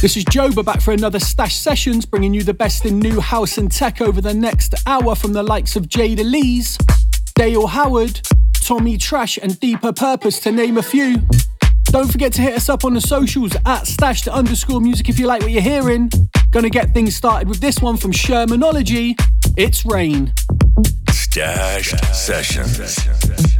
This is Joba back for another Stash Sessions, bringing you the best in new house and tech over the next hour from the likes of Jada Lees, Dale Howard, Tommy Trash, and Deeper Purpose, to name a few. Don't forget to hit us up on the socials at stashed underscore music if you like what you're hearing. Gonna get things started with this one from Shermanology. It's Rain. Stash Sessions.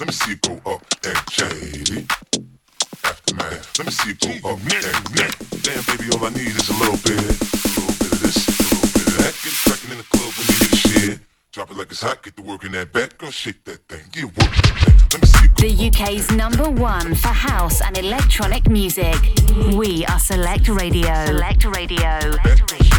Let me see you go up that shady. Aftermath. Let me see you go up that neck. Damn, baby, all I need is a little bit, a little bit of this, a little bit of that. Get cracking in the club when you get shit. Drop it like it's hot. Get to work in that back. Girl, shake that thing. Get work that thing. The UK's number one for house and electronic music. We are Select Radio. Select Radio. Select Radio.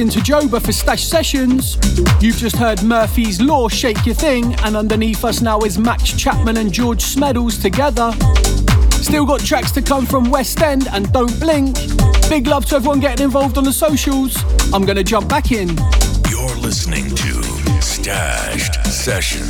Into Joba for Stash Sessions. You've just heard Murphy's Law Shake Your Thing, and underneath us now is Max Chapman and George Smeddles together. Still got tracks to come from West End and Don't Blink. Big love to everyone getting involved on the socials. I'm gonna jump back in. You're listening to Stashed Sessions.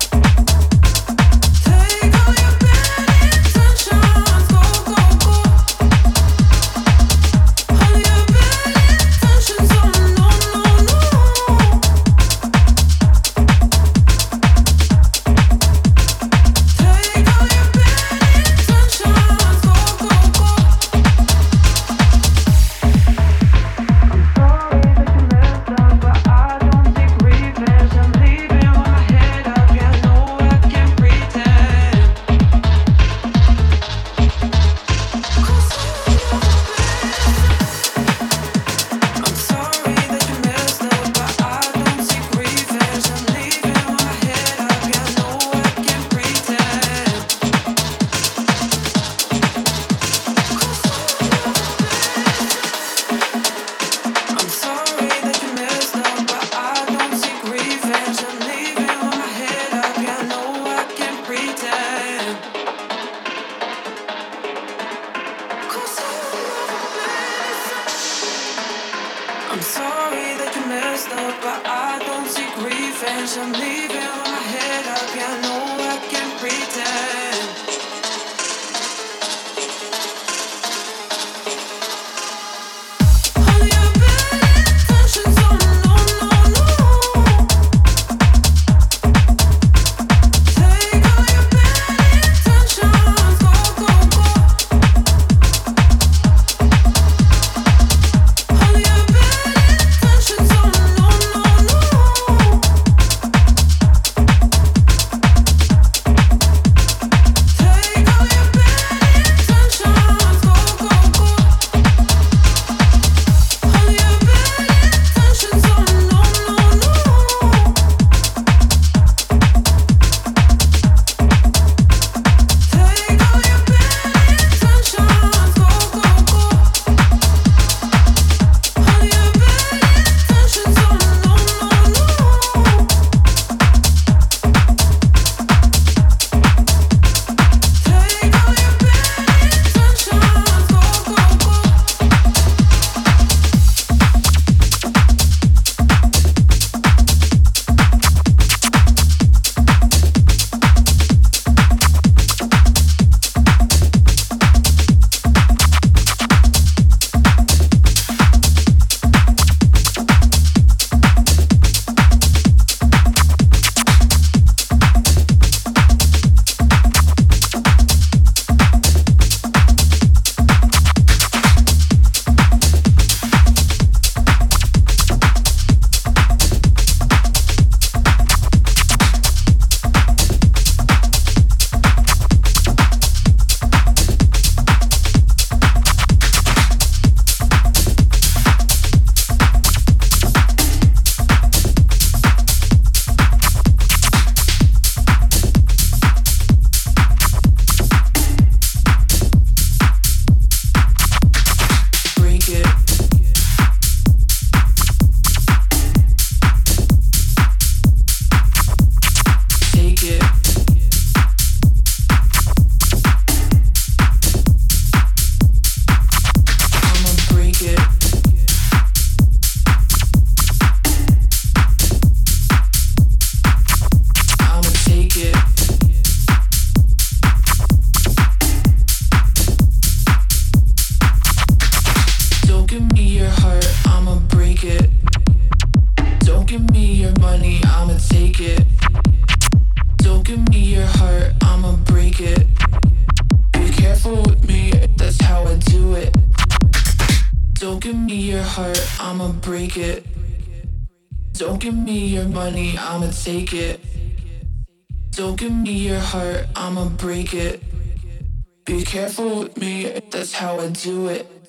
take it. Don't give me your heart, I'ma break it. Be careful with me, that's how I do it.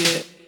This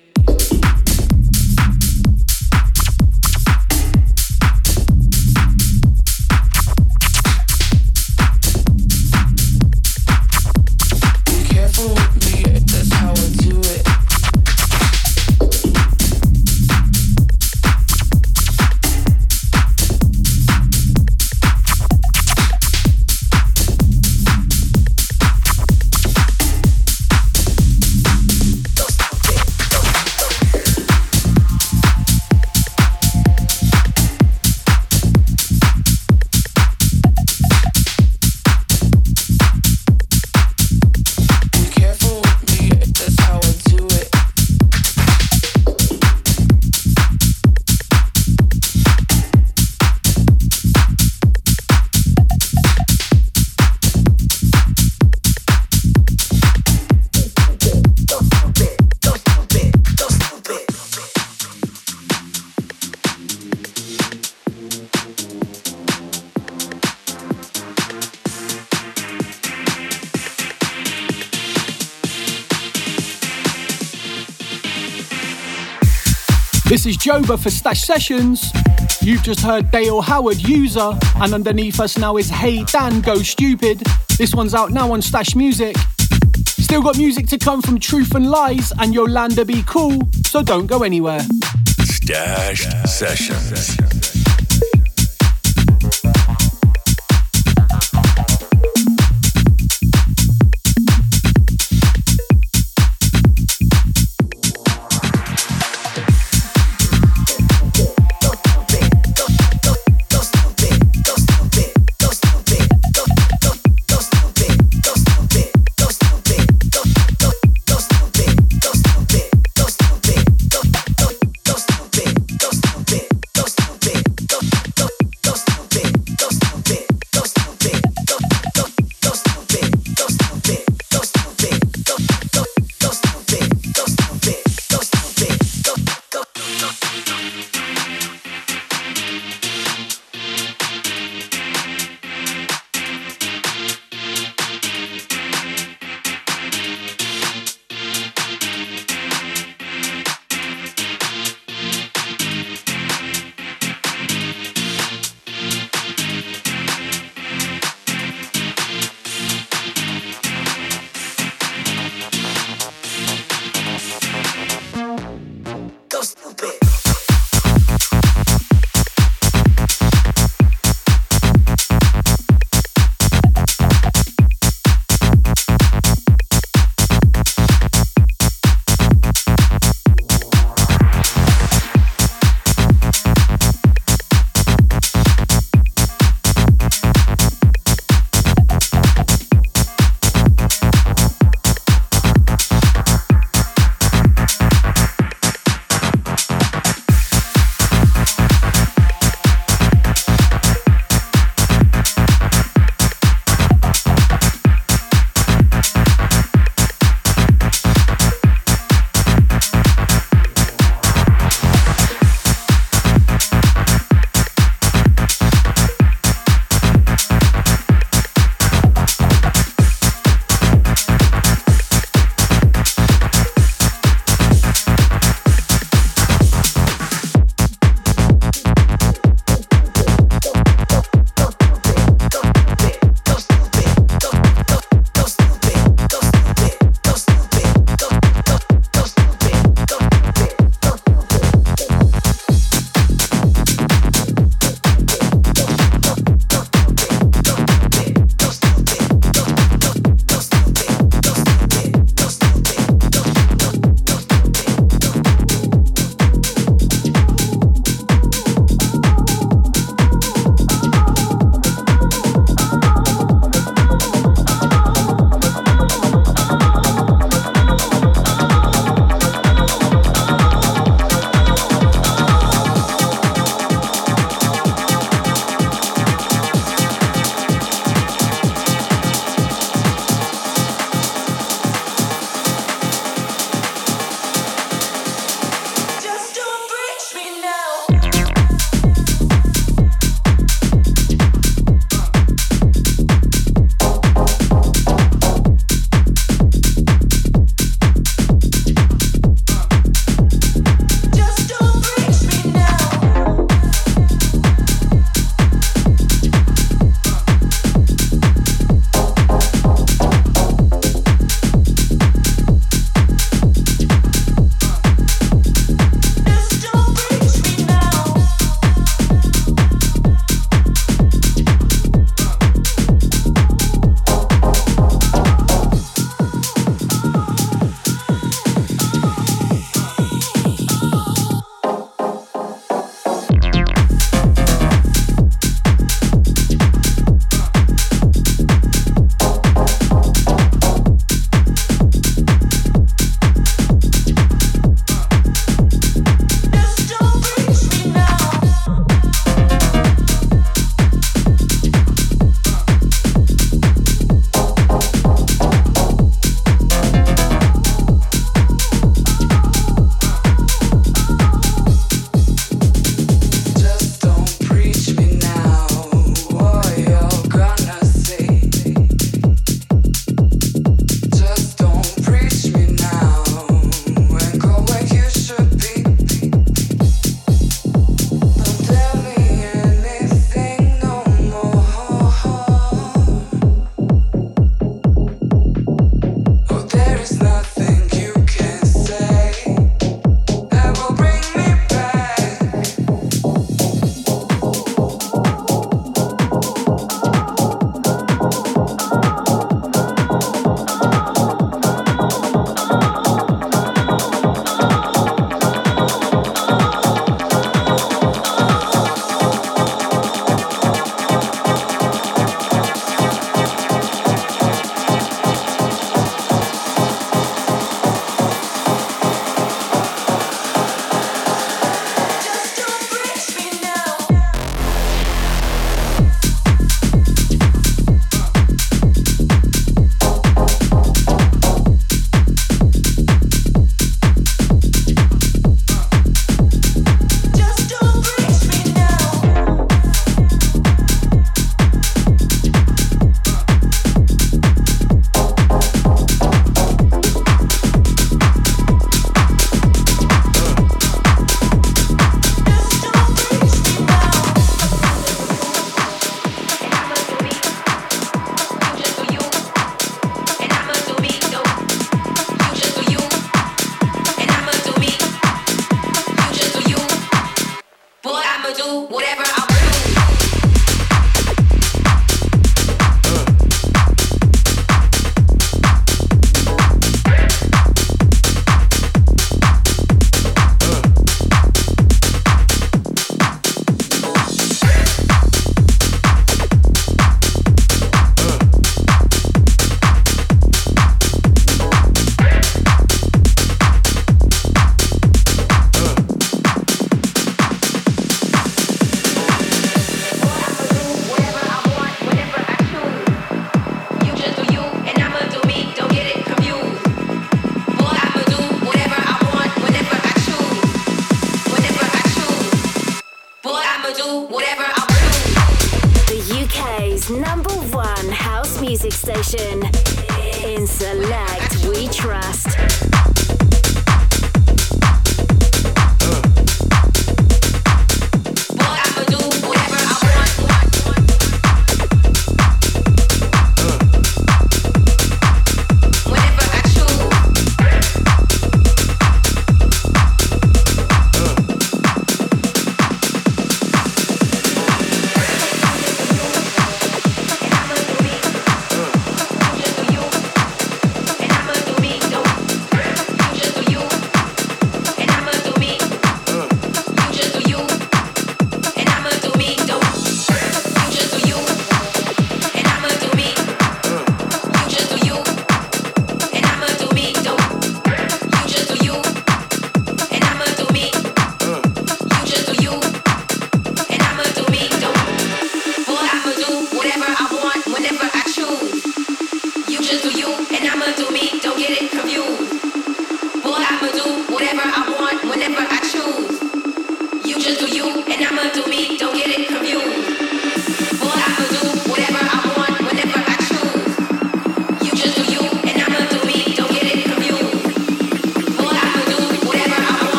is Joba for Stash Sessions. You've just heard Dale Howard User, and underneath us now is Hey Dan Go Stupid. This one's out now on Stash Music. Still got music to come from Truth and Lies and Yolanda Be Cool, so don't go anywhere. Stash Sessions.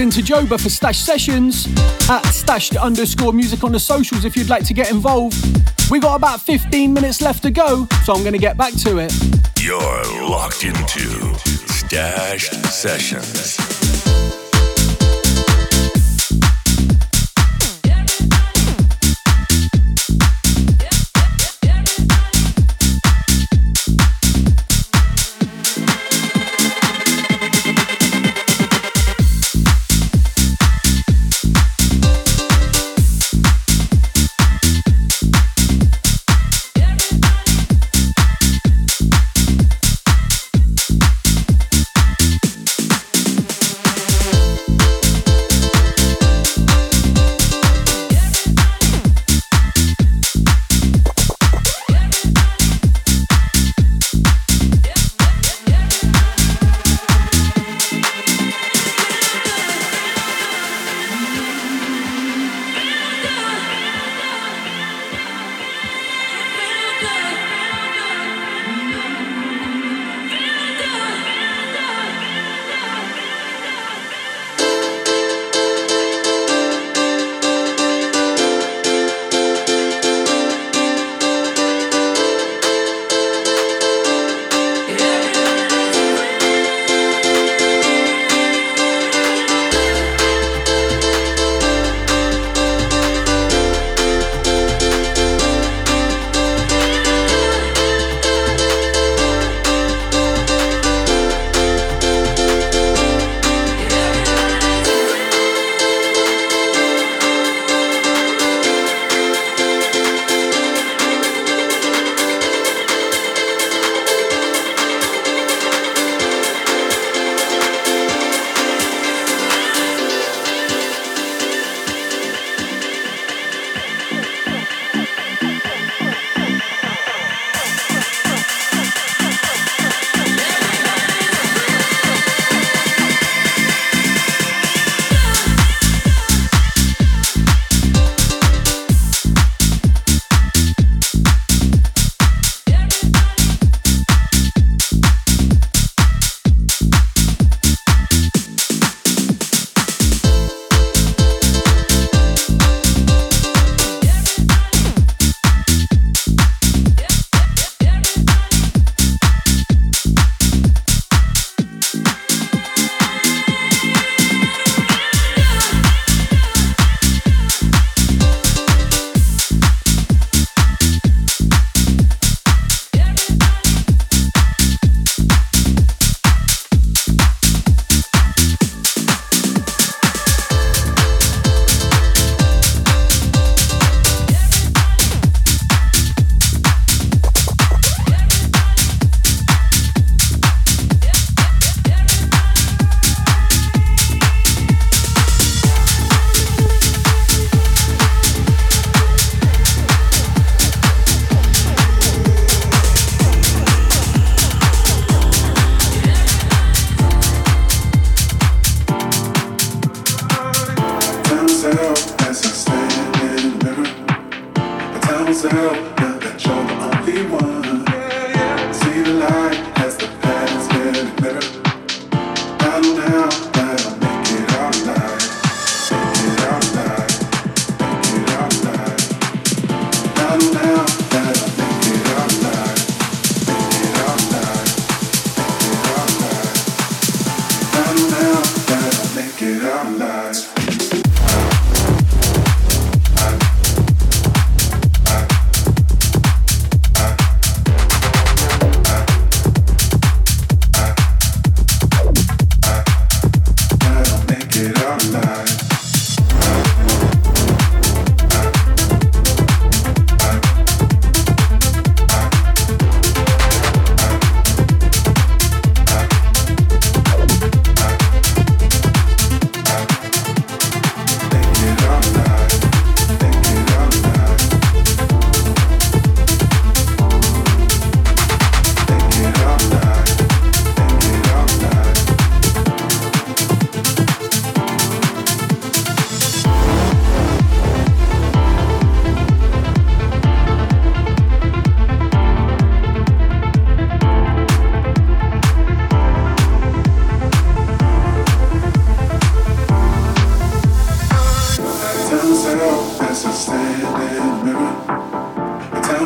Into Joba for Stash Sessions at stashed underscore music on the socials if you'd like to get involved. We got about 15 minutes left to go, so I'm going to get back to it. You're locked into Stashed Sessions.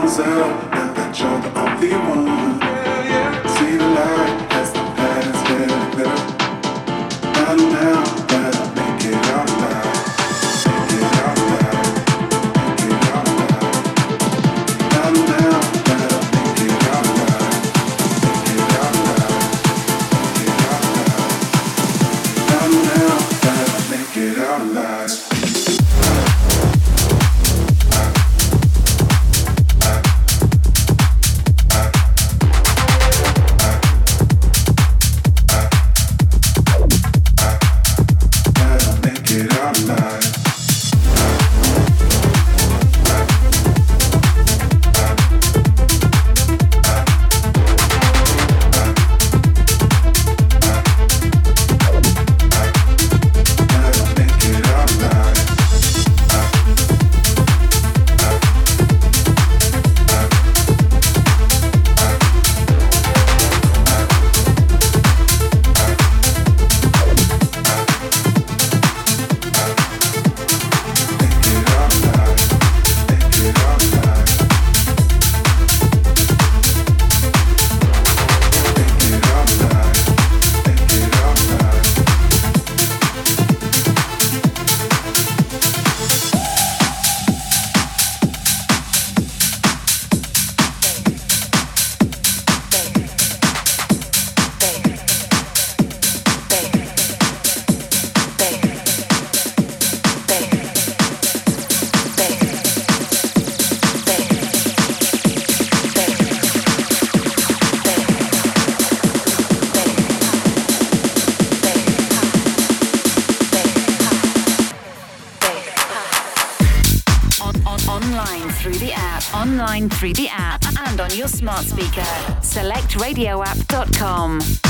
myself now that you're the only one. through the app, online through the app, and on your smart speaker. SelectRadioApp.com.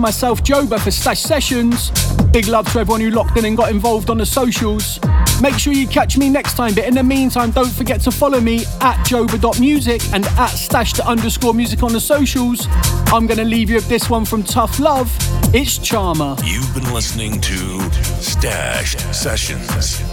myself, Joba, for Stash Sessions. Big love to everyone who locked in and got involved on the socials. Make sure you catch me next time, but in the meantime, don't forget to follow me at joba.music and at stash underscore music on the socials. I'm going to leave you with this one from Tough Love. It's Charmer. You've been listening to Stash Sessions.